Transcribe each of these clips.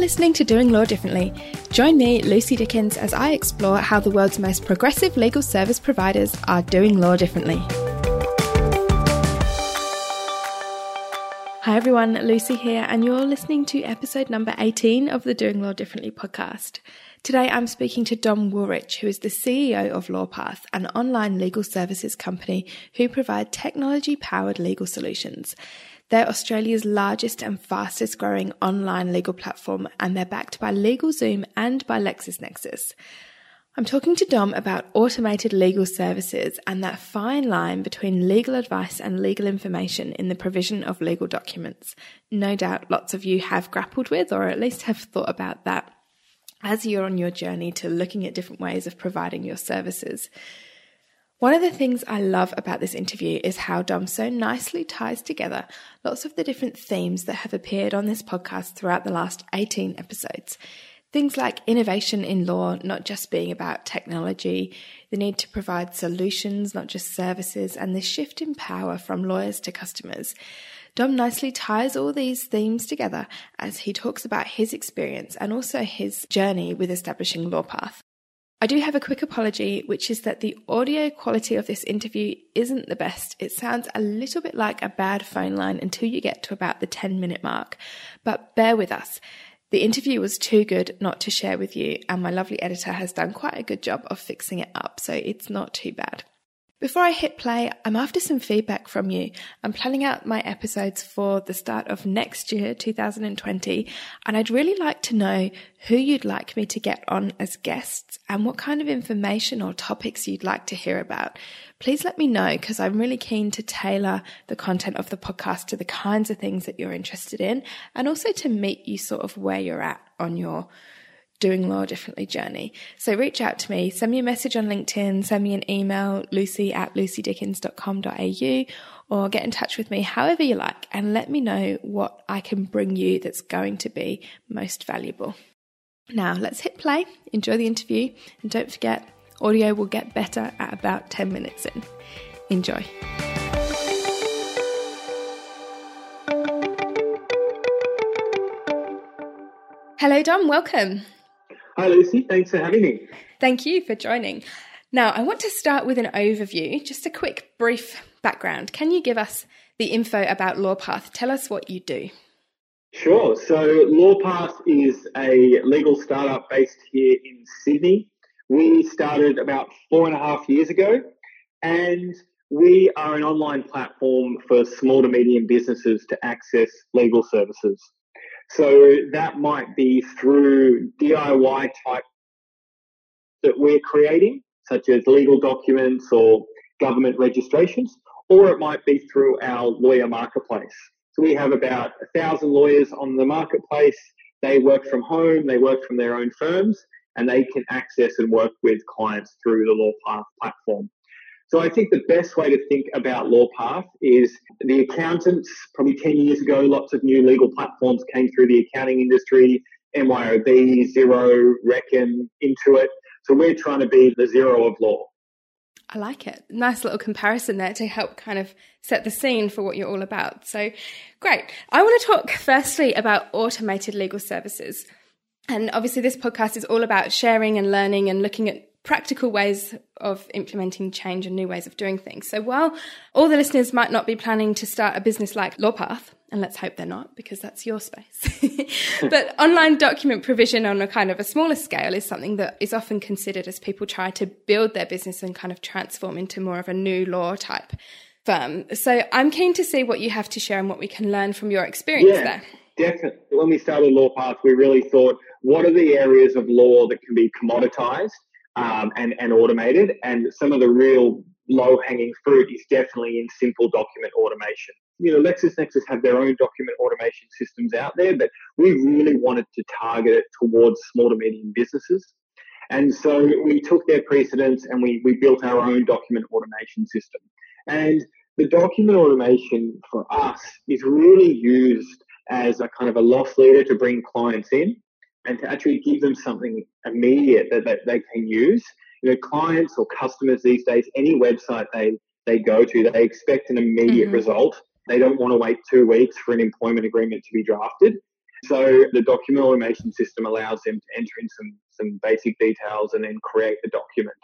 listening to Doing Law Differently. Join me, Lucy Dickens, as I explore how the world's most progressive legal service providers are doing law differently. Hi everyone, Lucy here, and you're listening to episode number 18 of the Doing Law Differently podcast. Today I'm speaking to Dom Woolrych, who is the CEO of LawPath, an online legal services company who provide technology powered legal solutions. They're Australia's largest and fastest growing online legal platform, and they're backed by LegalZoom and by LexisNexis. I'm talking to Dom about automated legal services and that fine line between legal advice and legal information in the provision of legal documents. No doubt lots of you have grappled with, or at least have thought about that as you're on your journey to looking at different ways of providing your services. One of the things I love about this interview is how Dom so nicely ties together lots of the different themes that have appeared on this podcast throughout the last 18 episodes. Things like innovation in law, not just being about technology, the need to provide solutions, not just services, and the shift in power from lawyers to customers. Dom nicely ties all these themes together as he talks about his experience and also his journey with establishing LawPath. I do have a quick apology, which is that the audio quality of this interview isn't the best. It sounds a little bit like a bad phone line until you get to about the 10 minute mark. But bear with us. The interview was too good not to share with you, and my lovely editor has done quite a good job of fixing it up, so it's not too bad. Before I hit play, I'm after some feedback from you. I'm planning out my episodes for the start of next year, 2020, and I'd really like to know who you'd like me to get on as guests and what kind of information or topics you'd like to hear about. Please let me know because I'm really keen to tailor the content of the podcast to the kinds of things that you're interested in and also to meet you sort of where you're at on your doing law differently journey. So reach out to me, send me a message on LinkedIn, send me an email, lucy at lucydickens.com.au, or get in touch with me however you like and let me know what I can bring you that's going to be most valuable. Now let's hit play, enjoy the interview, and don't forget, audio will get better at about 10 minutes in. Enjoy. Hello, Dom. Welcome. Hi, Lucy. Thanks for having me. Thank you for joining. Now, I want to start with an overview, just a quick, brief background. Can you give us the info about LawPath? Tell us what you do. Sure. So, LawPath is a legal startup based here in Sydney. We started about four and a half years ago, and we are an online platform for small to medium businesses to access legal services. So that might be through DIY type that we're creating, such as legal documents or government registrations, or it might be through our lawyer marketplace. So we have about a thousand lawyers on the marketplace. They work from home, they work from their own firms, and they can access and work with clients through the LawPath platform. So I think the best way to think about LawPath is the accountants, probably 10 years ago, lots of new legal platforms came through the accounting industry, MYOB, Xero, Reckon, Intuit. So we're trying to be the Xero of law. I like it. Nice little comparison there to help kind of set the scene for what you're all about. So great. I want to talk firstly about automated legal services. And obviously, this podcast is all about sharing and learning and looking at practical ways of implementing change and new ways of doing things. So while all the listeners might not be planning to start a business like LawPath, and let's hope they're not because that's your space. but online document provision on a kind of a smaller scale is something that is often considered as people try to build their business and kind of transform into more of a new law type firm. So I'm keen to see what you have to share and what we can learn from your experience yeah, there. Definitely. When we started LawPath, we really thought, what are the areas of law that can be commoditized um, and, and automated. And some of the real low hanging fruit is definitely in simple document automation. You know, LexisNexis have their own document automation systems out there, but we really wanted to target it towards small to medium businesses. And so we took their precedents and we, we built our own document automation system. And the document automation for us is really used as a kind of a loss leader to bring clients in and to actually give them something immediate that, that they can use. You know, clients or customers these days, any website they, they go to, they expect an immediate mm-hmm. result. They don't want to wait two weeks for an employment agreement to be drafted. So the document automation system allows them to enter in some, some basic details and then create the document.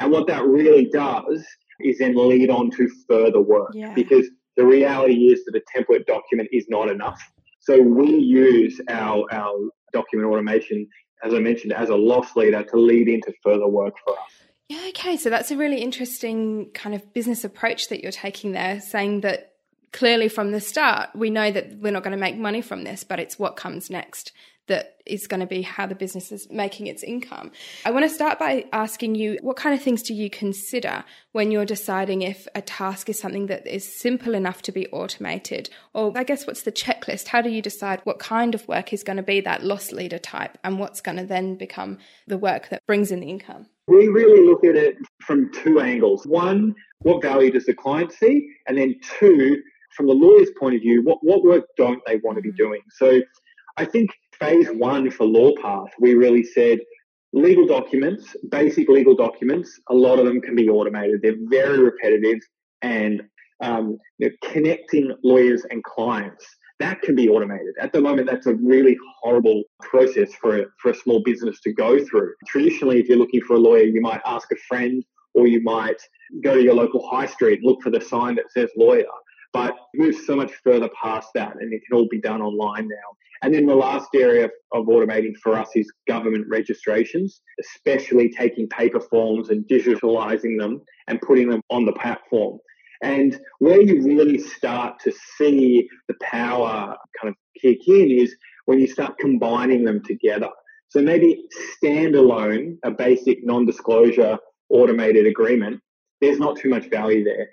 And what that really does is then lead on to further work yeah. because the reality is that a template document is not enough. So we use our, our document automation, as I mentioned, as a loss leader to lead into further work for us. Yeah, okay. So that's a really interesting kind of business approach that you're taking there, saying that clearly from the start, we know that we're not going to make money from this, but it's what comes next that is going to be how the business is making its income. I want to start by asking you what kind of things do you consider when you're deciding if a task is something that is simple enough to be automated? Or I guess what's the checklist? How do you decide what kind of work is going to be that loss leader type and what's going to then become the work that brings in the income? We really look at it from two angles. One, what value does the client see? And then two, from the lawyer's point of view, what, what work don't they want to be doing? So I think phase one for LawPath, we really said legal documents, basic legal documents, a lot of them can be automated. They're very repetitive and um, you know, connecting lawyers and clients. That can be automated. At the moment, that's a really horrible process for a, for a small business to go through. Traditionally, if you're looking for a lawyer, you might ask a friend or you might go to your local high street look for the sign that says lawyer. But move so much further past that, and it can all be done online now. And then the last area of automating for us is government registrations, especially taking paper forms and digitalizing them and putting them on the platform. And where you really start to see the power kind of kick in is when you start combining them together. So maybe standalone, a basic non-disclosure automated agreement, there's not too much value there.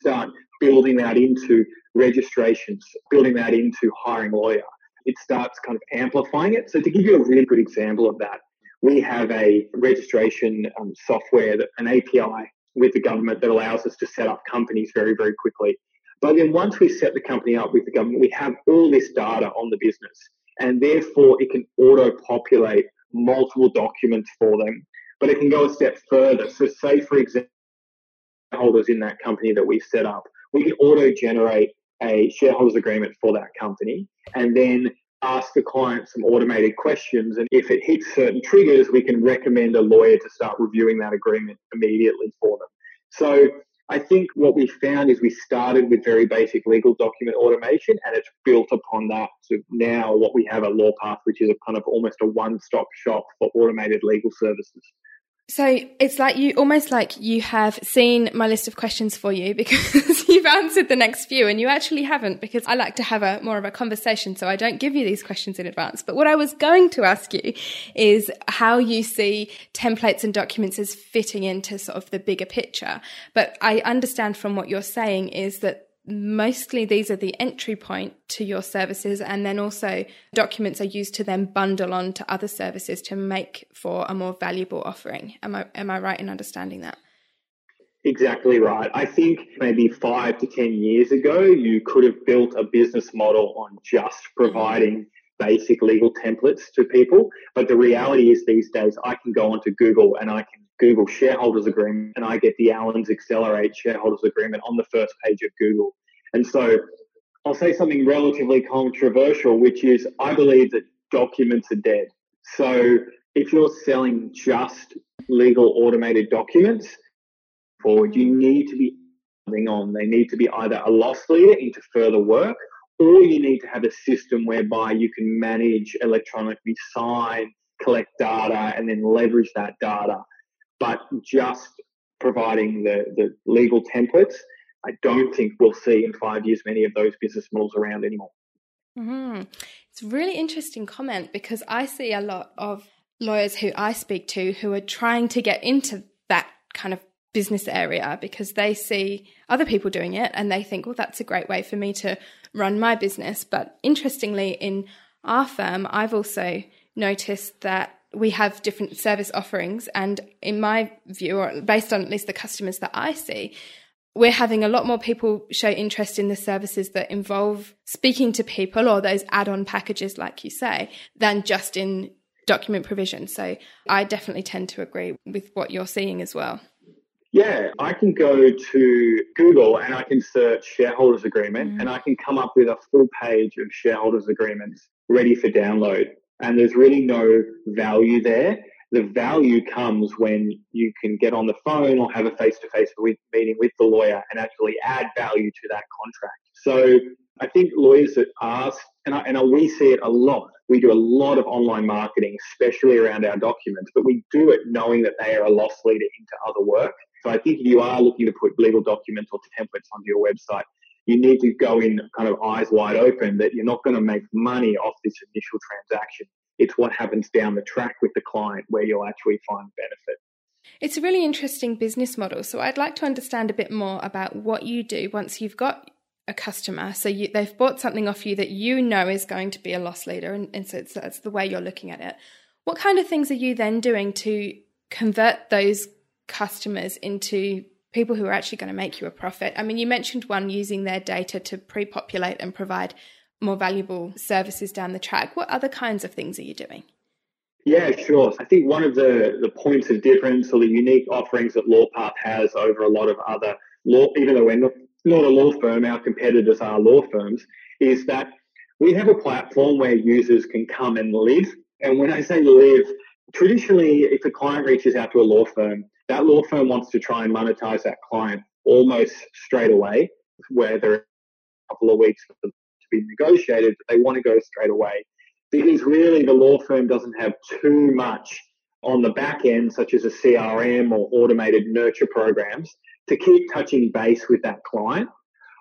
Start building that into registrations, building that into hiring lawyer. It starts kind of amplifying it. So to give you a really good example of that, we have a registration um, software, that, an API with the government that allows us to set up companies very, very quickly. But then once we set the company up with the government, we have all this data on the business and therefore it can auto populate multiple documents for them. But it can go a step further. So say, for example, holders in that company that we set up, we can auto generate a shareholders agreement for that company and then ask the client some automated questions. And if it hits certain triggers, we can recommend a lawyer to start reviewing that agreement immediately for them. So I think what we found is we started with very basic legal document automation and it's built upon that to now what we have at LawPath, which is a kind of almost a one stop shop for automated legal services. So it's like you almost like you have seen my list of questions for you because you've answered the next few and you actually haven't because I like to have a more of a conversation. So I don't give you these questions in advance. But what I was going to ask you is how you see templates and documents as fitting into sort of the bigger picture. But I understand from what you're saying is that mostly these are the entry point to your services and then also documents are used to then bundle on to other services to make for a more valuable offering. Am i am i right in understanding that? Exactly right. I think maybe 5 to 10 years ago you could have built a business model on just mm-hmm. providing basic legal templates to people but the reality is these days i can go onto google and i can Google shareholders agreement and I get the Allens Accelerate shareholders agreement on the first page of Google. And so I'll say something relatively controversial, which is I believe that documents are dead. So if you're selling just legal automated documents forward, you need to be on. They need to be either a loss leader into further work or you need to have a system whereby you can manage electronically sign, collect data, and then leverage that data but just providing the, the legal templates, I don't think we'll see in five years many of those business models around anymore. Mm-hmm. It's a really interesting comment because I see a lot of lawyers who I speak to who are trying to get into that kind of business area because they see other people doing it and they think, well, that's a great way for me to run my business. But interestingly, in our firm, I've also noticed that we have different service offerings. And in my view, or based on at least the customers that I see, we're having a lot more people show interest in the services that involve speaking to people or those add on packages, like you say, than just in document provision. So I definitely tend to agree with what you're seeing as well. Yeah, I can go to Google and I can search shareholders agreement mm. and I can come up with a full page of shareholders agreements ready for download. And there's really no value there. The value comes when you can get on the phone or have a face to face meeting with the lawyer and actually add value to that contract. So I think lawyers that ask, and, I, and we see it a lot. We do a lot of online marketing, especially around our documents, but we do it knowing that they are a loss leader into other work. So I think if you are looking to put legal documents or templates onto your website, you need to go in kind of eyes wide open that you're not going to make money off this initial transaction. It's what happens down the track with the client where you'll actually find benefit. It's a really interesting business model. So I'd like to understand a bit more about what you do once you've got a customer. So you, they've bought something off you that you know is going to be a loss leader, and, and so that's the way you're looking at it. What kind of things are you then doing to convert those customers into people who are actually going to make you a profit? I mean, you mentioned one using their data to pre populate and provide more valuable services down the track. What other kinds of things are you doing? Yeah, sure. I think one of the, the points of difference or the unique offerings that LawPath has over a lot of other law, even though we're not, not a law firm, our competitors are law firms, is that we have a platform where users can come and live. And when I say live, traditionally, if a client reaches out to a law firm, that law firm wants to try and monetize that client almost straight away, where there are a couple of weeks to be negotiated, but they want to go straight away. Because really the law firm doesn't have too much on the back end, such as a CRM or automated nurture programs, to keep touching base with that client.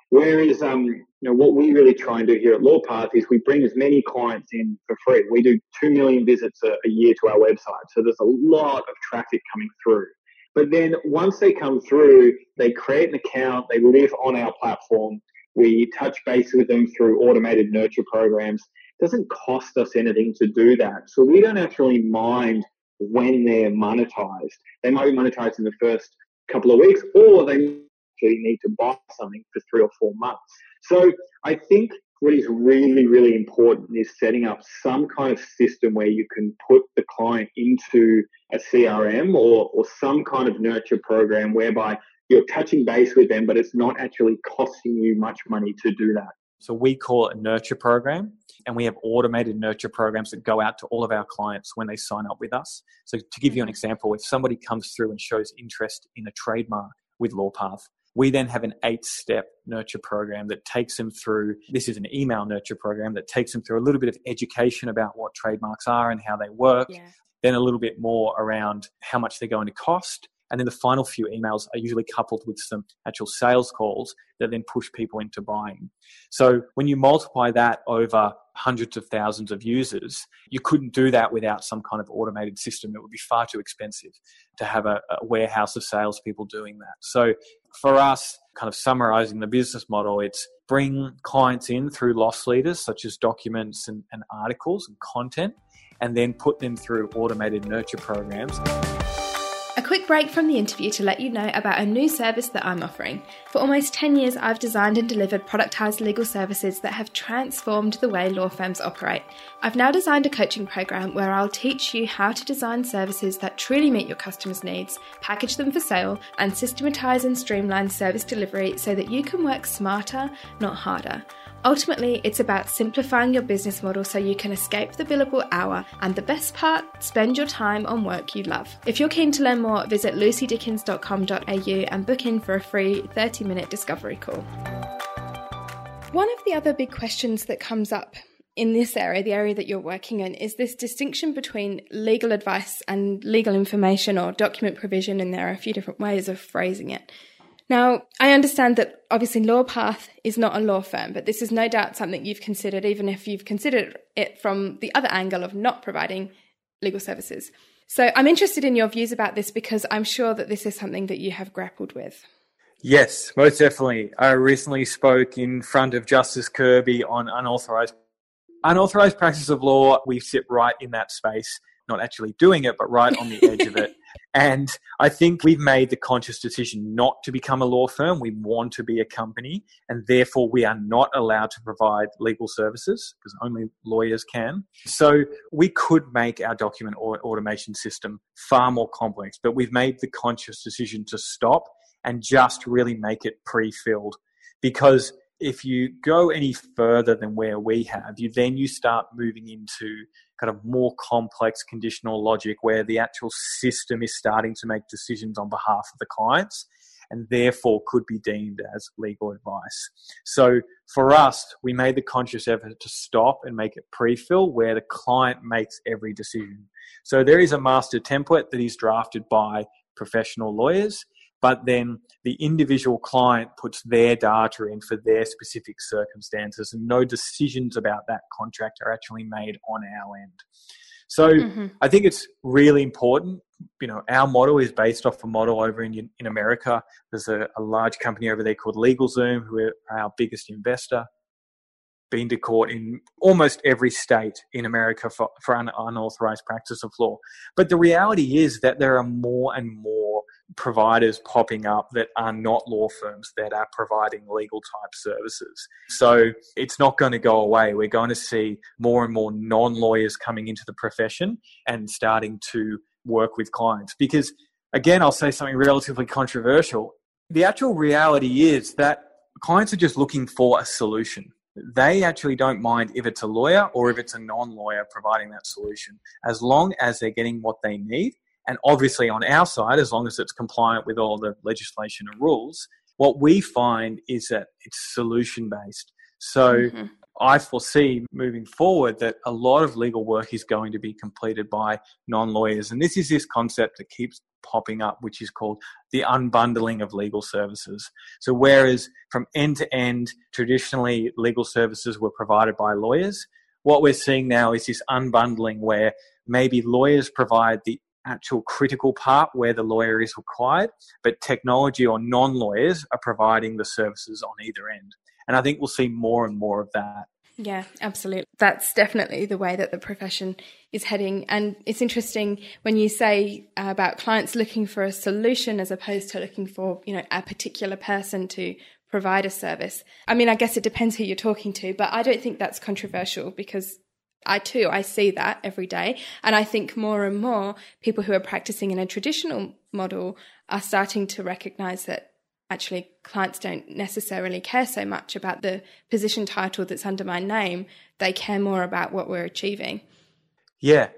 Whereas, um, you know, what we really try and do here at LawPath is we bring as many clients in for free. We do 2 million visits a, a year to our website. So there's a lot of traffic coming through. But then once they come through, they create an account, they live on our platform. We touch base with them through automated nurture programs. It doesn't cost us anything to do that. So we don't actually mind when they're monetized. They might be monetized in the first couple of weeks, or they actually need to buy something for three or four months. So I think what is really, really important is setting up some kind of system where you can put the client into a CRM or, or some kind of nurture program whereby you're touching base with them, but it's not actually costing you much money to do that. So we call it a nurture program, and we have automated nurture programs that go out to all of our clients when they sign up with us. So to give you an mm-hmm. example, if somebody comes through and shows interest in a trademark with LawPath, we then have an eight step nurture program that takes them through. This is an email nurture program that takes them through a little bit of education about what trademarks are and how they work. Yeah. Then a little bit more around how much they're going to cost. And then the final few emails are usually coupled with some actual sales calls that then push people into buying. So when you multiply that over hundreds of thousands of users, you couldn't do that without some kind of automated system. It would be far too expensive to have a, a warehouse of salespeople doing that. So for us, kind of summarizing the business model, it's bring clients in through loss leaders such as documents and, and articles and content, and then put them through automated nurture programs. A quick break from the interview to let you know about a new service that I'm offering. For almost 10 years, I've designed and delivered productized legal services that have transformed the way law firms operate. I've now designed a coaching program where I'll teach you how to design services that truly meet your customers' needs, package them for sale, and systematize and streamline service delivery so that you can work smarter, not harder. Ultimately, it's about simplifying your business model so you can escape the billable hour and the best part, spend your time on work you love. If you're keen to learn more, visit lucydickens.com.au and book in for a free 30 minute discovery call. One of the other big questions that comes up in this area, the area that you're working in, is this distinction between legal advice and legal information or document provision, and there are a few different ways of phrasing it. Now, I understand that obviously LawPath is not a law firm, but this is no doubt something you've considered, even if you've considered it from the other angle of not providing legal services. So I'm interested in your views about this because I'm sure that this is something that you have grappled with. Yes, most definitely. I recently spoke in front of Justice Kirby on unauthorized unauthorized practice of law. We sit right in that space not actually doing it, but right on the edge of it. And I think we've made the conscious decision not to become a law firm. We want to be a company, and therefore we are not allowed to provide legal services because only lawyers can. So we could make our document automation system far more complex, but we've made the conscious decision to stop and just really make it pre filled because if you go any further than where we have, you then you start moving into kind of more complex conditional logic where the actual system is starting to make decisions on behalf of the clients and therefore could be deemed as legal advice. So for us, we made the conscious effort to stop and make it pre-fill where the client makes every decision. So there is a master template that is drafted by professional lawyers but then the individual client puts their data in for their specific circumstances and no decisions about that contract are actually made on our end. So mm-hmm. I think it's really important. You know, our model is based off a model over in in America. There's a, a large company over there called LegalZoom, who are our biggest investor. Been to court in almost every state in America for, for un, unauthorized practice of law. But the reality is that there are more and more providers popping up that are not law firms that are providing legal type services. So it's not going to go away. We're going to see more and more non lawyers coming into the profession and starting to work with clients. Because, again, I'll say something relatively controversial. The actual reality is that clients are just looking for a solution. They actually don't mind if it's a lawyer or if it's a non lawyer providing that solution, as long as they're getting what they need and obviously, on our side, as long as it's compliant with all the legislation and rules, what we find is that it's solution based. So mm-hmm. I foresee moving forward that a lot of legal work is going to be completed by non lawyers. And this is this concept that keeps popping up, which is called the unbundling of legal services. So, whereas from end to end, traditionally legal services were provided by lawyers, what we're seeing now is this unbundling where maybe lawyers provide the actual critical part where the lawyer is required, but technology or non lawyers are providing the services on either end. And I think we'll see more and more of that. Yeah, absolutely. That's definitely the way that the profession is heading. And it's interesting when you say about clients looking for a solution as opposed to looking for, you know, a particular person to provide a service. I mean, I guess it depends who you're talking to, but I don't think that's controversial because I too, I see that every day. And I think more and more people who are practicing in a traditional model are starting to recognize that actually clients don't necessarily care so much about the position title that's under my name. They care more about what we're achieving. Yeah.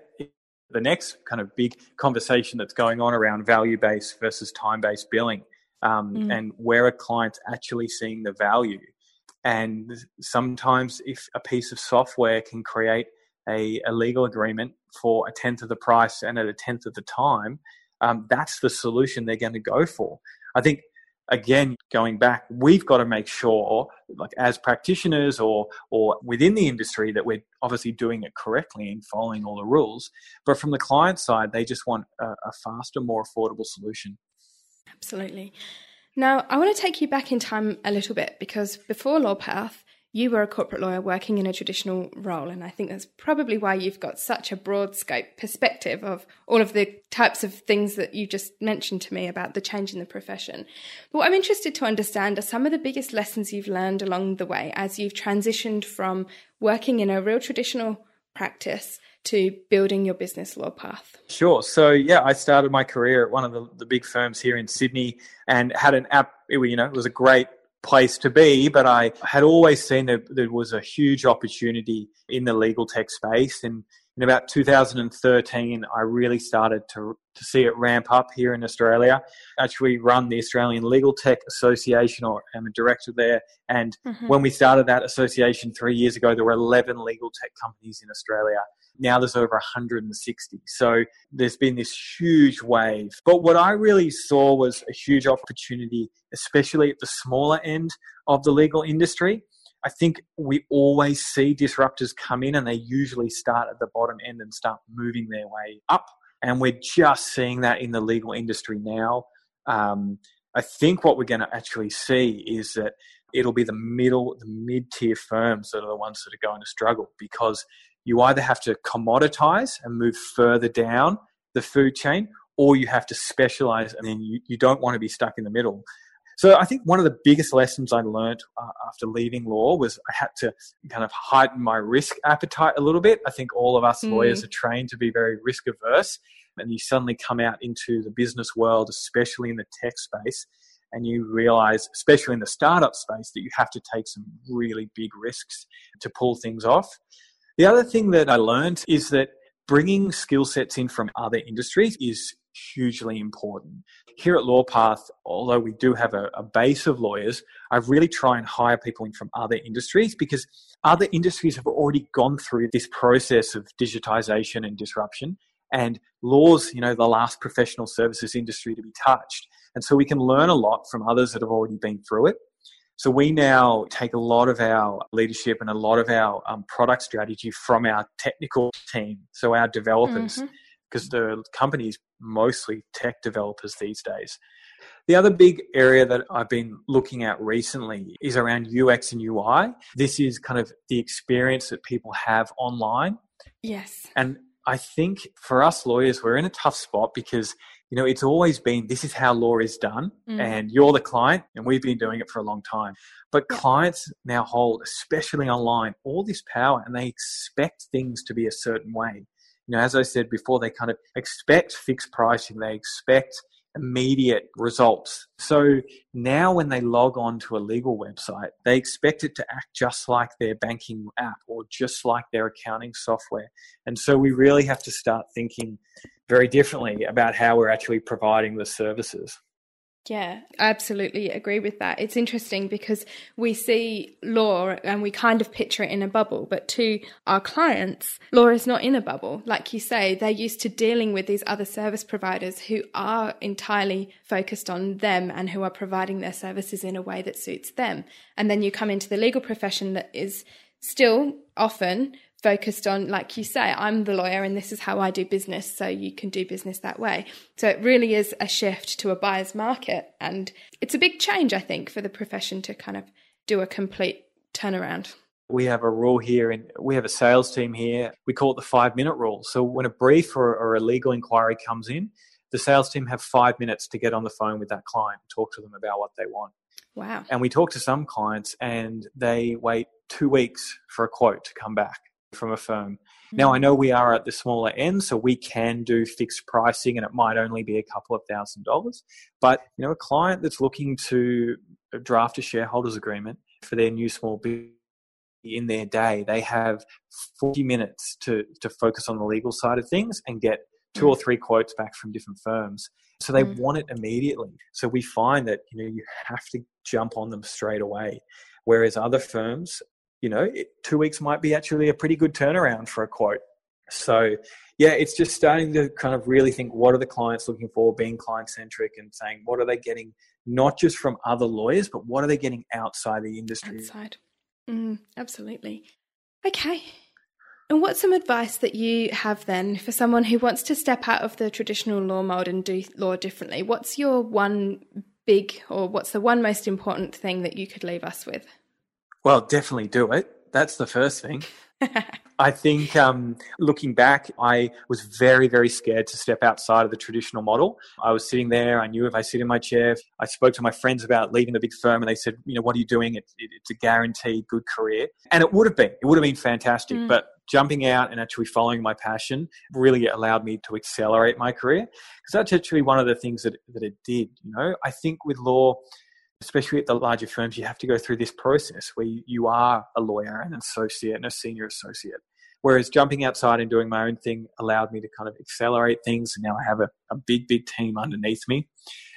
The next kind of big conversation that's going on around value based versus time based billing um, mm. and where are clients actually seeing the value. And sometimes, if a piece of software can create a, a legal agreement for a tenth of the price and at a tenth of the time, um, that's the solution they're going to go for. I think again going back we've got to make sure like as practitioners or or within the industry that we're obviously doing it correctly and following all the rules but from the client side they just want a, a faster more affordable solution absolutely now i want to take you back in time a little bit because before LawPath you were a corporate lawyer working in a traditional role, and I think that's probably why you've got such a broad scope perspective of all of the types of things that you just mentioned to me about the change in the profession. But what I'm interested to understand are some of the biggest lessons you've learned along the way as you've transitioned from working in a real traditional practice to building your business LawPath? Sure. So yeah, I started my career at one of the, the big firms here in Sydney and had an app. You know, it was a great place to be, but I had always seen that there was a huge opportunity in the legal tech space. And in about 2013, I really started to, to see it ramp up here in Australia. Actually, run the Australian Legal Tech Association, or I'm a director there. And mm-hmm. when we started that association three years ago, there were 11 legal tech companies in Australia. Now there's over 160. So there's been this huge wave. But what I really saw was a huge opportunity, especially at the smaller end of the legal industry. I think we always see disruptors come in and they usually start at the bottom end and start moving their way up. And we're just seeing that in the legal industry now. Um, I think what we're going to actually see is that it'll be the middle, the mid tier firms that are the ones that are going to struggle because you either have to commoditize and move further down the food chain, or you have to specialize and then you, you don't want to be stuck in the middle. So I think one of the biggest lessons I learned uh, after leaving law was I had to kind of heighten my risk appetite a little bit. I think all of us mm. lawyers are trained to be very risk averse, and you suddenly come out into the business world, especially in the tech space, and you realize, especially in the startup space, that you have to take some really big risks to pull things off. The other thing that I learned is that bringing skill sets in from other industries is hugely important. Here at LawPath, although we do have a, a, base of lawyers, I really try and hire people in from other industries because other industries have already gone through this process of digitization and disruption. And law's, you know, the last professional services industry to be touched. And so we can learn a lot from others that have already been through it. So we now take a lot of our leadership and a lot of our um, product strategy from our technical team, so our developers. Mm-hmm because the is mostly tech developers these days. The other big area that I've been looking at recently is around UX and UI. This is kind of the experience that people have online. Yes. And I think for us lawyers, we're in a tough spot because you know it's always been this is how law is done mm. and you're the client and we've been doing it for a long time but yeah. clients now hold especially online all this power and they expect things to be a certain way you know, as I said before, they kind of expect fixed pricing, they expect immediate results. So now when they log on to a legal website, they expect it to act just like their banking app or just like their accounting software. And so we really have to start thinking very differently about how we're actually providing the services. Yeah, I absolutely agree with that. It's interesting because we see law and we kind of picture it in a bubble, but to our clients, law is not in a bubble. Like you say, they're used to dealing with these other service providers who are entirely focused on them and who are providing their services in a way that suits them. And then you come into the legal profession that is still often focused on, like you say, I'm the lawyer and this is how I do business, so you can do business that way. So it really is a shift to a buyer's market. And it's a big change, I think, for the profession to kind of do a complete turnaround. We have a rule here, and we have a sales team here. We call it the five minute rule. So when a brief or, or a legal inquiry comes in, the sales team have five minutes to get on the phone with that client, and talk to them about what they want. Wow. And we talk to some clients and they wait two weeks for a quote to come back from a firm. Now, I know we are at the smaller end, so we can do fixed pricing and it might only be a couple of thousand dollars. But, you know, a client that's looking to draft a shareholders agreement for their new small business in their day, they have 40 minutes to, to focus on the legal side of things and get two or mm. three quotes back from different firms. So they mm. want it immediately. So we find that, you know, you have to jump on them straight away. Whereas other firms, you know, it, two weeks might be actually a pretty good turnaround for a quote. So, yeah, it's just starting to kind of really think what are the clients looking for, being client centric and saying what are they getting, not just from other lawyers, but what are they getting outside the industry? Outside. Mm, absolutely. Okay. And what's some advice that you have then for someone who wants to step out of the traditional law mold and do law differently? What's your one big or what's the one most important thing that you could leave us with? Well, definitely do it. That's the first thing. I think um, looking back, I was very, very scared to step outside of the traditional model. I was sitting there. I knew if I sit in my chair, I spoke to my friends about leaving the big firm, and they said, "You know, what are you doing? It, it, it's a guaranteed good career." And it would have been. It would have been fantastic. Mm. But jumping out and actually following my passion really allowed me to accelerate my career because that's actually one of the things that that it did. You know, I think with law especially at the larger firms, you have to go through this process where you are a lawyer, and an associate, and a senior associate. Whereas jumping outside and doing my own thing allowed me to kind of accelerate things. And now I have a, a big, big team underneath me.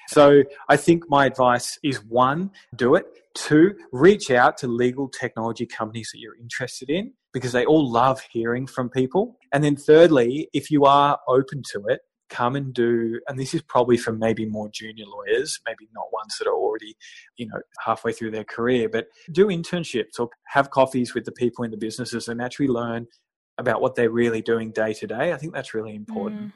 So I think my advice is one, do it. Two, reach out to legal technology companies that you're interested in because they all love hearing from people. And then thirdly, if you are open to it, come and do, and this is probably for maybe more junior lawyers, maybe not ones that are already, you know, halfway through their career, but do internships or have coffees with the people in the businesses and actually learn about what they're really doing day to day. I think that's really important. Mm.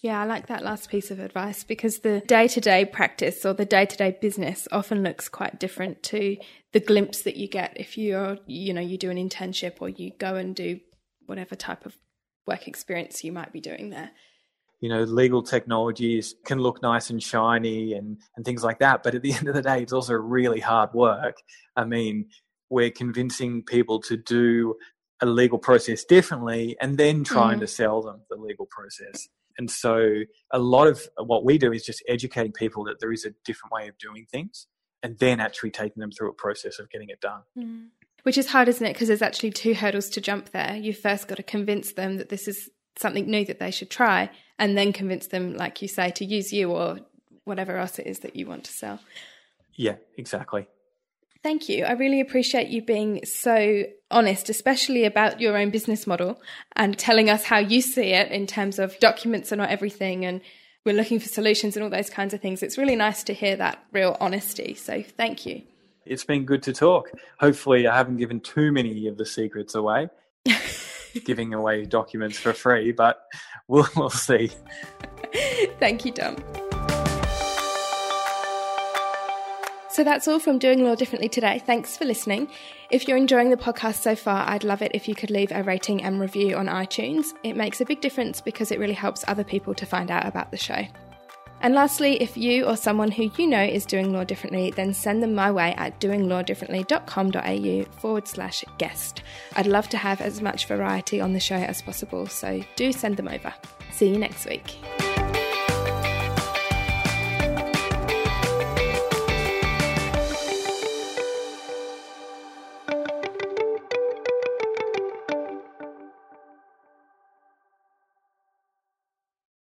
Yeah, I like that last piece of advice because the day to day practice or the day to day business often looks quite different to the glimpse that you get if you're, you know, you do an internship or you go and do whatever type of work experience you might be doing there. You know, legal technologies can look nice and shiny and, and things like that, but at the end of the day, it's also really hard work. I mean, we're convincing people to do a legal process differently and then trying mm. to sell them the legal process. And so a lot of what we do is just educating people that there is a different way of doing things and then actually taking them through a process of getting it done. Mm. Which is hard, isn't it? Because there's actually two hurdles to jump there. You first got to convince them that this is something new that they should try, and then convince them, like you say, to use you or whatever else it is that you want to sell. Yeah, exactly. Thank you. I really appreciate you being so honest, especially about your own business model and telling us how you see it in terms of documents are not everything and we're looking for solutions and all those kinds of things. It's really nice to hear that real honesty. So thank you. It's been good to talk. Hopefully, I haven't given too many of the secrets away, giving away documents for free, but we'll, we'll see. thank you, Dom. So that's all from Doing Law Differently today. Thanks for listening. If you're enjoying the podcast so far, I'd love it if you could leave a rating and review on iTunes. It makes a big difference because it really helps other people to find out about the show. And lastly, if you or someone who you know is doing law differently, then send them my way at doinglawdifferently.com.au forward slash guest. I'd love to have as much variety on the show as possible, so do send them over. See you next week.